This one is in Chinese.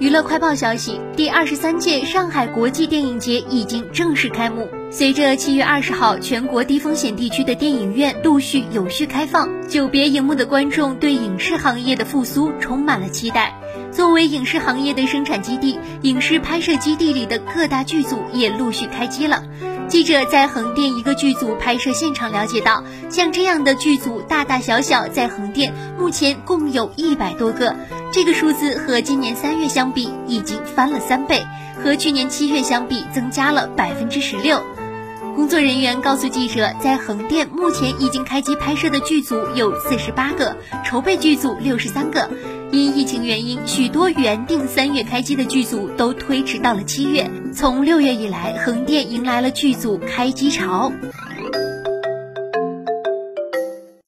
娱乐快报消息：第二十三届上海国际电影节已经正式开幕。随着七月二十号全国低风险地区的电影院陆续有序开放，久别荧幕的观众对影视行业的复苏充满了期待。作为影视行业的生产基地，影视拍摄基地里的各大剧组也陆续开机了。记者在横店一个剧组拍摄现场了解到，像这样的剧组大大小小在横店目前共有一百多个，这个数字和今年三月相比已经翻了三倍，和去年七月相比增加了百分之十六。工作人员告诉记者，在横店目前已经开机拍摄的剧组有四十八个，筹备剧组六十三个。因疫情原因，许多原定三月开机的剧组都推迟到了七月。从六月以来，横店迎来了剧组开机潮。